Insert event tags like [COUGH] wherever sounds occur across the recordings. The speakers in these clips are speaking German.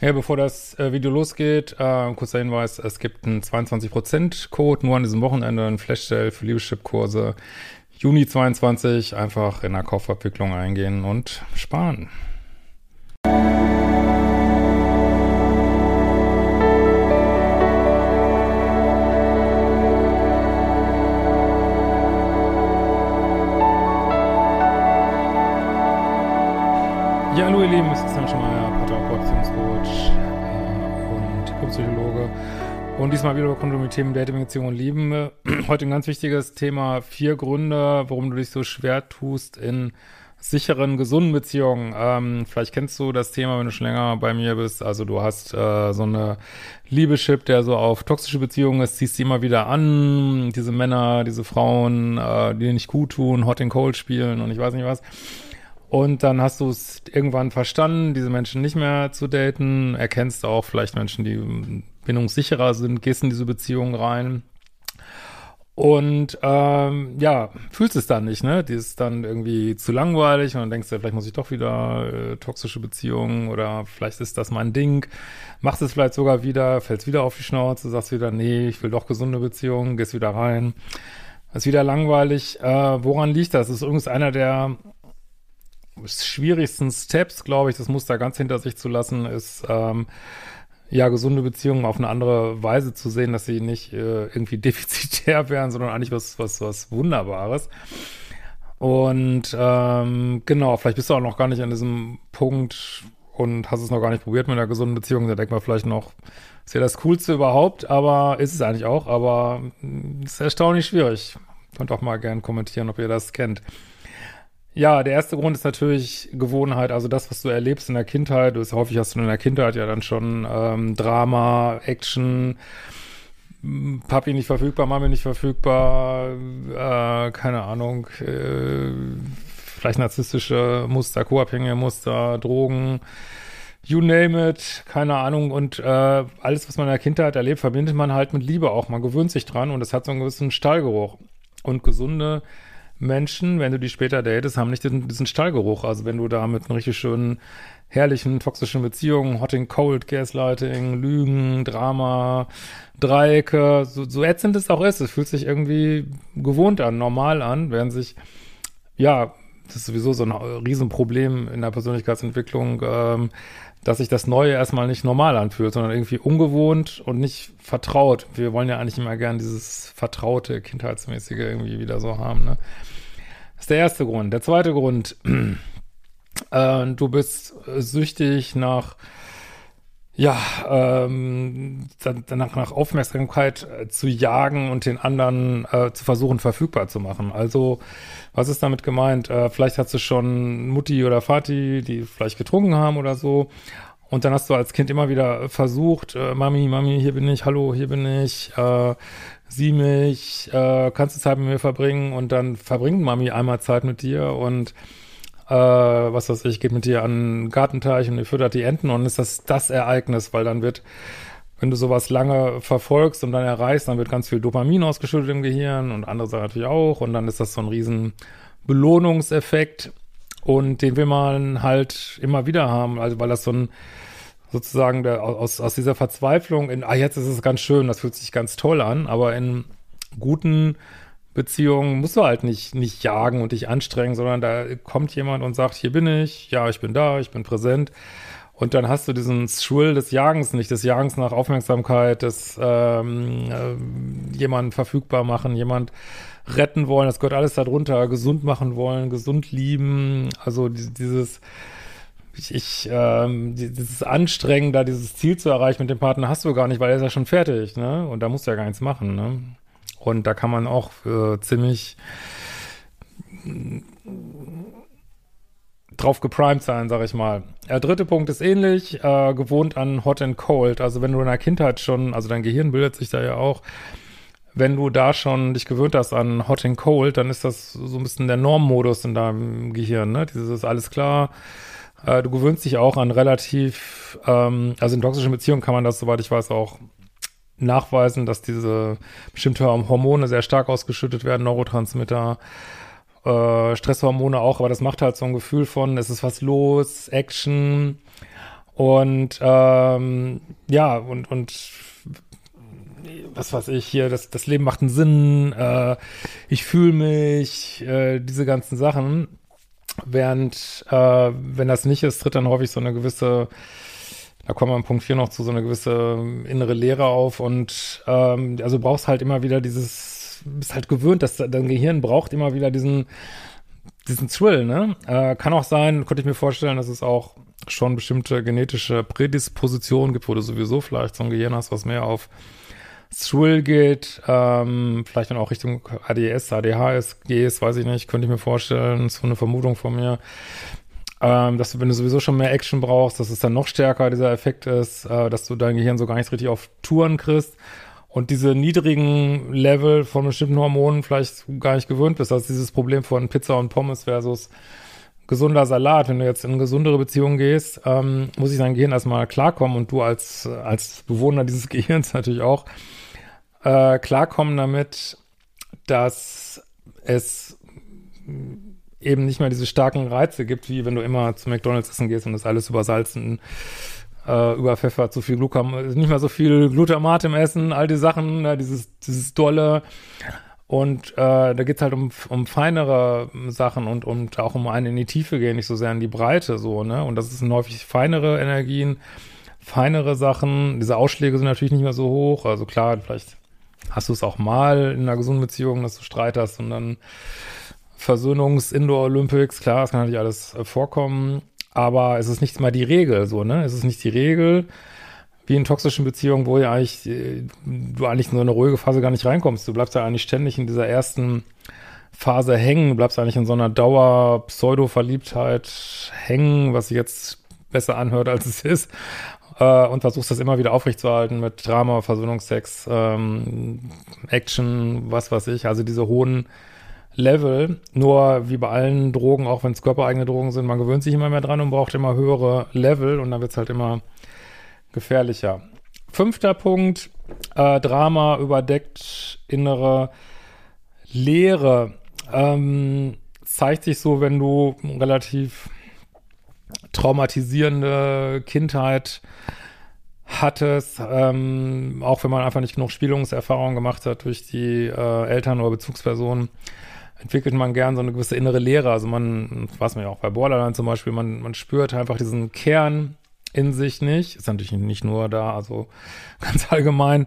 Ja, bevor das äh, Video losgeht, äh, kurzer Hinweis, es gibt einen 22%-Code nur an diesem Wochenende, ein Flashsale für Liebeschip-Kurse. Juni 22 einfach in der Kaufabwicklung eingehen und sparen. Hallo ihr Lieben, es ist schon mal Paartherapeut, Beziehungscoach äh, und Diplompsychologe. Und diesmal wieder rund um die Themen Dating, Beziehung und Lieben. [CLEARS THROAT] Heute ein ganz wichtiges Thema, vier Gründe, warum du dich so schwer tust in sicheren, gesunden Beziehungen. Ähm, vielleicht kennst du das Thema, wenn du schon länger bei mir bist. Also du hast äh, so eine Liebeschip, der so auf toxische Beziehungen ist, ziehst sie immer wieder an. Diese Männer, diese Frauen, äh, die dir nicht gut tun, Hot and Cold spielen und ich weiß nicht was. Und dann hast du es irgendwann verstanden, diese Menschen nicht mehr zu daten, erkennst auch vielleicht Menschen, die bindungssicherer sind, gehst in diese Beziehung rein. Und ähm, ja, fühlst es dann nicht, ne? Die ist dann irgendwie zu langweilig und dann denkst du, vielleicht muss ich doch wieder äh, toxische Beziehungen oder vielleicht ist das mein Ding. Machst es vielleicht sogar wieder, fällst wieder auf die Schnauze, sagst wieder, nee, ich will doch gesunde Beziehungen, gehst wieder rein. Ist wieder langweilig. Äh, woran liegt das? das ist übrigens einer der schwierigsten Steps, glaube ich, das Muster ganz hinter sich zu lassen, ist ähm, ja gesunde Beziehungen auf eine andere Weise zu sehen, dass sie nicht äh, irgendwie [LAUGHS] defizitär wären, sondern eigentlich was was was Wunderbares. Und ähm, genau, vielleicht bist du auch noch gar nicht an diesem Punkt und hast es noch gar nicht probiert mit einer gesunden Beziehung. Da denkt man vielleicht noch, ist ja das Coolste überhaupt, aber ist es eigentlich auch, aber hm, ist erstaunlich schwierig. Könnt auch mal gerne kommentieren, ob ihr das kennt. Ja, der erste Grund ist natürlich Gewohnheit, also das, was du erlebst in der Kindheit. Du, häufig hast du in der Kindheit ja dann schon ähm, Drama, Action, Papi nicht verfügbar, Mami nicht verfügbar, äh, keine Ahnung, äh, vielleicht narzisstische Muster, co-abhängige Muster, Drogen, you name it, keine Ahnung. Und äh, alles, was man in der Kindheit erlebt, verbindet man halt mit Liebe auch. Man gewöhnt sich dran und es hat so einen gewissen Stallgeruch. Und gesunde Menschen, wenn du die später datest, haben nicht diesen, diesen Stallgeruch. Also wenn du da mit einer richtig schönen, herrlichen, toxischen Beziehungen, Hot and Cold, Gaslighting, Lügen, Drama, Dreiecke, so, so ätzend es auch ist, es fühlt sich irgendwie gewohnt an, normal an, während sich, ja, das ist sowieso so ein Riesenproblem in der Persönlichkeitsentwicklung, ähm, dass sich das Neue erstmal nicht normal anfühlt, sondern irgendwie ungewohnt und nicht vertraut. Wir wollen ja eigentlich immer gern dieses vertraute, kindheitsmäßige irgendwie wieder so haben. Ne? Das ist der erste Grund. Der zweite Grund, [CLEARS THROAT] äh, du bist süchtig nach ja, ähm, danach nach Aufmerksamkeit äh, zu jagen und den anderen äh, zu versuchen verfügbar zu machen. Also, was ist damit gemeint? Äh, vielleicht hast du schon Mutti oder Vati, die vielleicht getrunken haben oder so. Und dann hast du als Kind immer wieder versucht, äh, Mami, Mami, hier bin ich, hallo, hier bin ich, äh, sieh mich, äh, kannst du Zeit mit mir verbringen? Und dann verbringt Mami einmal Zeit mit dir und äh, was weiß ich, geht mit dir an den Gartenteich und ihr füttert die Enten und ist das das Ereignis, weil dann wird, wenn du sowas lange verfolgst und dann erreichst, dann wird ganz viel Dopamin ausgeschüttet im Gehirn und andere Sachen natürlich auch und dann ist das so ein riesen Belohnungseffekt und den will man halt immer wieder haben, also weil das so ein sozusagen der, aus, aus dieser Verzweiflung in, ah, jetzt ist es ganz schön, das fühlt sich ganz toll an, aber in guten Beziehung musst du halt nicht, nicht jagen und dich anstrengen, sondern da kommt jemand und sagt, hier bin ich, ja, ich bin da, ich bin präsent. Und dann hast du diesen Thrill des Jagens nicht, des Jagens nach Aufmerksamkeit, des ähm, äh, jemanden verfügbar machen, jemand retten wollen, das gehört alles darunter, gesund machen wollen, gesund lieben, also dieses ich, ich ähm, dieses Anstrengen, da dieses Ziel zu erreichen mit dem Partner hast du gar nicht, weil er ist ja schon fertig, ne? Und da musst du ja gar nichts machen, ne? Und da kann man auch äh, ziemlich drauf geprimed sein, sag ich mal. Der dritte Punkt ist ähnlich, äh, gewohnt an Hot and Cold. Also wenn du in der Kindheit schon, also dein Gehirn bildet sich da ja auch, wenn du da schon dich gewöhnt hast an Hot and Cold, dann ist das so ein bisschen der Normmodus in deinem Gehirn, ne? Dieses alles klar. Äh, du gewöhnst dich auch an relativ, ähm, also in toxischen Beziehungen kann man das, soweit ich weiß, auch nachweisen, dass diese bestimmte Hormone sehr stark ausgeschüttet werden, Neurotransmitter, äh, Stresshormone auch, aber das macht halt so ein Gefühl von, es ist was los, Action Und ähm, ja, und, und was weiß ich hier, das, das Leben macht einen Sinn, äh, ich fühle mich, äh, diese ganzen Sachen. Während, äh, wenn das nicht ist, tritt dann häufig so eine gewisse, da kommen wir im Punkt 4 noch zu, so eine gewisse innere Leere auf und ähm, also brauchst halt immer wieder dieses, bist halt gewöhnt, dass dein Gehirn braucht immer wieder diesen, diesen Thrill, ne? Äh, kann auch sein, konnte ich mir vorstellen, dass es auch schon bestimmte genetische Prädispositionen gibt, wo du sowieso vielleicht so ein Gehirn hast, was mehr auf Thrill geht, ähm, vielleicht dann auch Richtung ADS, ADHS gehst, weiß ich nicht, könnte ich mir vorstellen, so eine Vermutung von mir, ähm, dass du, wenn du sowieso schon mehr Action brauchst, dass es dann noch stärker dieser Effekt ist, äh, dass du dein Gehirn so gar nicht richtig auf Touren kriegst und diese niedrigen Level von bestimmten Hormonen vielleicht gar nicht gewöhnt bist. Also dieses Problem von Pizza und Pommes versus gesunder Salat, wenn du jetzt in gesundere Beziehung gehst, ähm, muss ich dein Gehirn erstmal klarkommen und du als, als Bewohner dieses [LAUGHS] Gehirns natürlich auch äh, klarkommen damit, dass es eben nicht mehr diese starken Reize gibt, wie wenn du immer zu McDonalds essen gehst und das alles übersalzen, äh, überpfeffert, zu viel Glukam, nicht mehr so viel Glutamat im Essen, all die Sachen, ne, dieses, dieses dolle. Und äh, da geht's halt um, um feinere Sachen und, und auch um einen in die Tiefe gehen, nicht so sehr in die Breite, so, ne? Und das sind häufig feinere Energien, feinere Sachen. Diese Ausschläge sind natürlich nicht mehr so hoch. Also klar, vielleicht hast du es auch mal in einer gesunden Beziehung, dass du Streit hast und dann Versöhnungs-Indoor-Olympics, klar, das kann natürlich alles äh, vorkommen, aber es ist nicht mal die Regel, so, ne? Es ist nicht die Regel, wie in toxischen Beziehungen, wo ja eigentlich, äh, du eigentlich in so eine ruhige Phase gar nicht reinkommst. Du bleibst ja eigentlich ständig in dieser ersten Phase hängen, du bleibst eigentlich in so einer Dauer-Pseudo-Verliebtheit hängen, was sich jetzt besser anhört, als es ist. Äh, und versuchst das immer wieder aufrechtzuerhalten mit Drama, Versöhnungsex, ähm, Action, was weiß ich. Also diese hohen Level. Nur wie bei allen Drogen, auch wenn es körpereigene Drogen sind, man gewöhnt sich immer mehr dran und braucht immer höhere Level und dann wird es halt immer gefährlicher. Fünfter Punkt, äh, Drama überdeckt innere Leere. Ähm, zeigt sich so, wenn du relativ traumatisierende Kindheit hattest, ähm, auch wenn man einfach nicht genug Spielungserfahrung gemacht hat durch die äh, Eltern oder Bezugspersonen, entwickelt man gern so eine gewisse innere Leere. Also man, was man ja auch bei Borderline zum Beispiel, man, man spürt einfach diesen Kern in sich nicht. Ist natürlich nicht nur da, also [LAUGHS] ganz allgemein.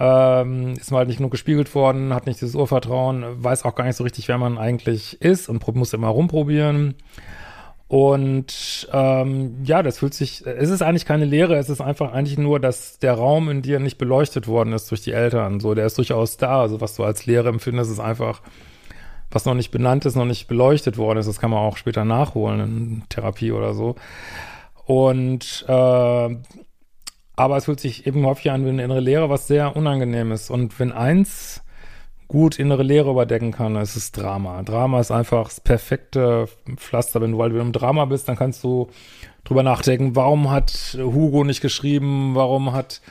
Ähm, ist mal halt nicht genug gespiegelt worden, hat nicht dieses Urvertrauen, weiß auch gar nicht so richtig, wer man eigentlich ist und muss immer rumprobieren. Und ähm, ja, das fühlt sich, es ist eigentlich keine Lehre, es ist einfach eigentlich nur, dass der Raum in dir nicht beleuchtet worden ist durch die Eltern. So, der ist durchaus da. Also was du als Lehre empfindest, ist einfach, was noch nicht benannt ist, noch nicht beleuchtet worden ist. Das kann man auch später nachholen in Therapie oder so. Und äh, aber es fühlt sich eben häufig an wie eine innere Lehre, was sehr unangenehm ist. Und wenn eins gut innere Leere überdecken kann, ist es Drama. Drama ist einfach das perfekte Pflaster. Wenn du halt im Drama bist, dann kannst du drüber nachdenken, warum hat Hugo nicht geschrieben, warum hat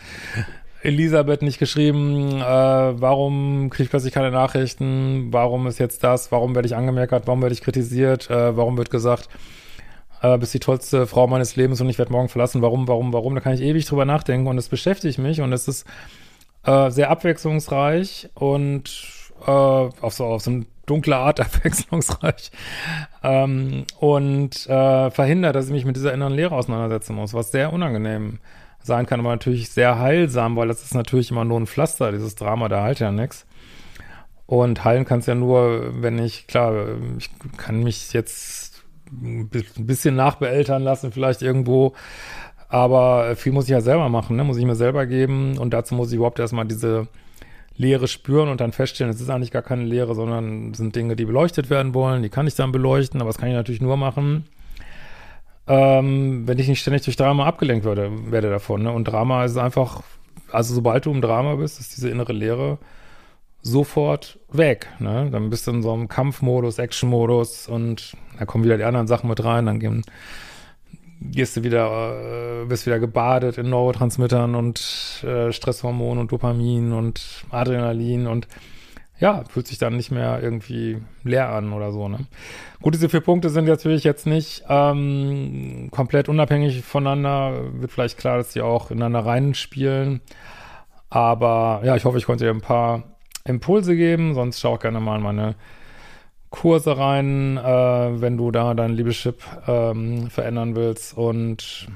Elisabeth nicht geschrieben, äh, warum kriege ich plötzlich keine Nachrichten, warum ist jetzt das, warum werde ich angemerkt, warum werde ich kritisiert, äh, warum wird gesagt, äh, bist die tollste Frau meines Lebens und ich werde morgen verlassen, warum, warum, warum, da kann ich ewig drüber nachdenken und es beschäftigt mich und es ist äh, sehr abwechslungsreich und äh, auf so auf so eine dunkle Art [LAUGHS] abwechslungsreich ähm, und äh, verhindert, dass ich mich mit dieser inneren Lehre auseinandersetzen muss, was sehr unangenehm sein kann, aber natürlich sehr heilsam, weil das ist natürlich immer nur ein Pflaster, dieses Drama, da halt ja nichts. Und heilen kann es ja nur, wenn ich, klar, ich kann mich jetzt ein bisschen nachbeeltern lassen, vielleicht irgendwo, aber viel muss ich ja selber machen, ne? muss ich mir selber geben und dazu muss ich überhaupt erstmal diese Lehre spüren und dann feststellen, es ist eigentlich gar keine Lehre, sondern sind Dinge, die beleuchtet werden wollen, die kann ich dann beleuchten, aber das kann ich natürlich nur machen, ähm, wenn ich nicht ständig durch Drama abgelenkt werde, werde davon. Ne? Und Drama ist einfach, also sobald du im Drama bist, ist diese innere Lehre sofort weg. Ne? Dann bist du in so einem Kampfmodus, Actionmodus und da kommen wieder die anderen Sachen mit rein, dann gehen gehst du wieder, äh, bist wieder gebadet in Neurotransmittern und äh, Stresshormonen und Dopamin und Adrenalin und ja, fühlt sich dann nicht mehr irgendwie leer an oder so, ne? Gut, diese vier Punkte sind natürlich jetzt nicht ähm, komplett unabhängig voneinander. Wird vielleicht klar, dass die auch ineinander reinspielen. Aber ja, ich hoffe, ich konnte dir ein paar Impulse geben. Sonst schau auch gerne mal in meine Kurse rein, äh, wenn du da dein Liebeschip ähm, verändern willst. Und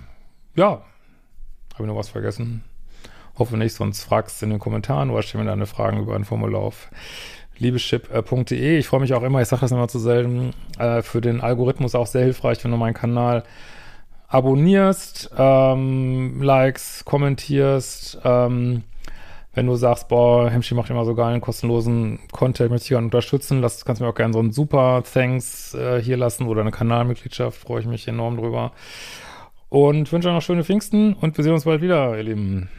ja, habe ich noch was vergessen? Hoffe nicht, sonst fragst du in den Kommentaren oder stell mir deine Fragen über ein Formular auf liebeschip.de. Ich freue mich auch immer, ich sage das immer zu selten, äh, für den Algorithmus auch sehr hilfreich, wenn du meinen Kanal abonnierst, ähm, likes, kommentierst, ähm, wenn du sagst, boah, Hemschi macht immer so geilen, kostenlosen Content, möchte ich gerne unterstützen, das kannst mir auch gerne so ein super Thanks äh, hier lassen oder eine Kanalmitgliedschaft, freue ich mich enorm drüber. Und wünsche euch noch schöne Pfingsten und wir sehen uns bald wieder, ihr Lieben.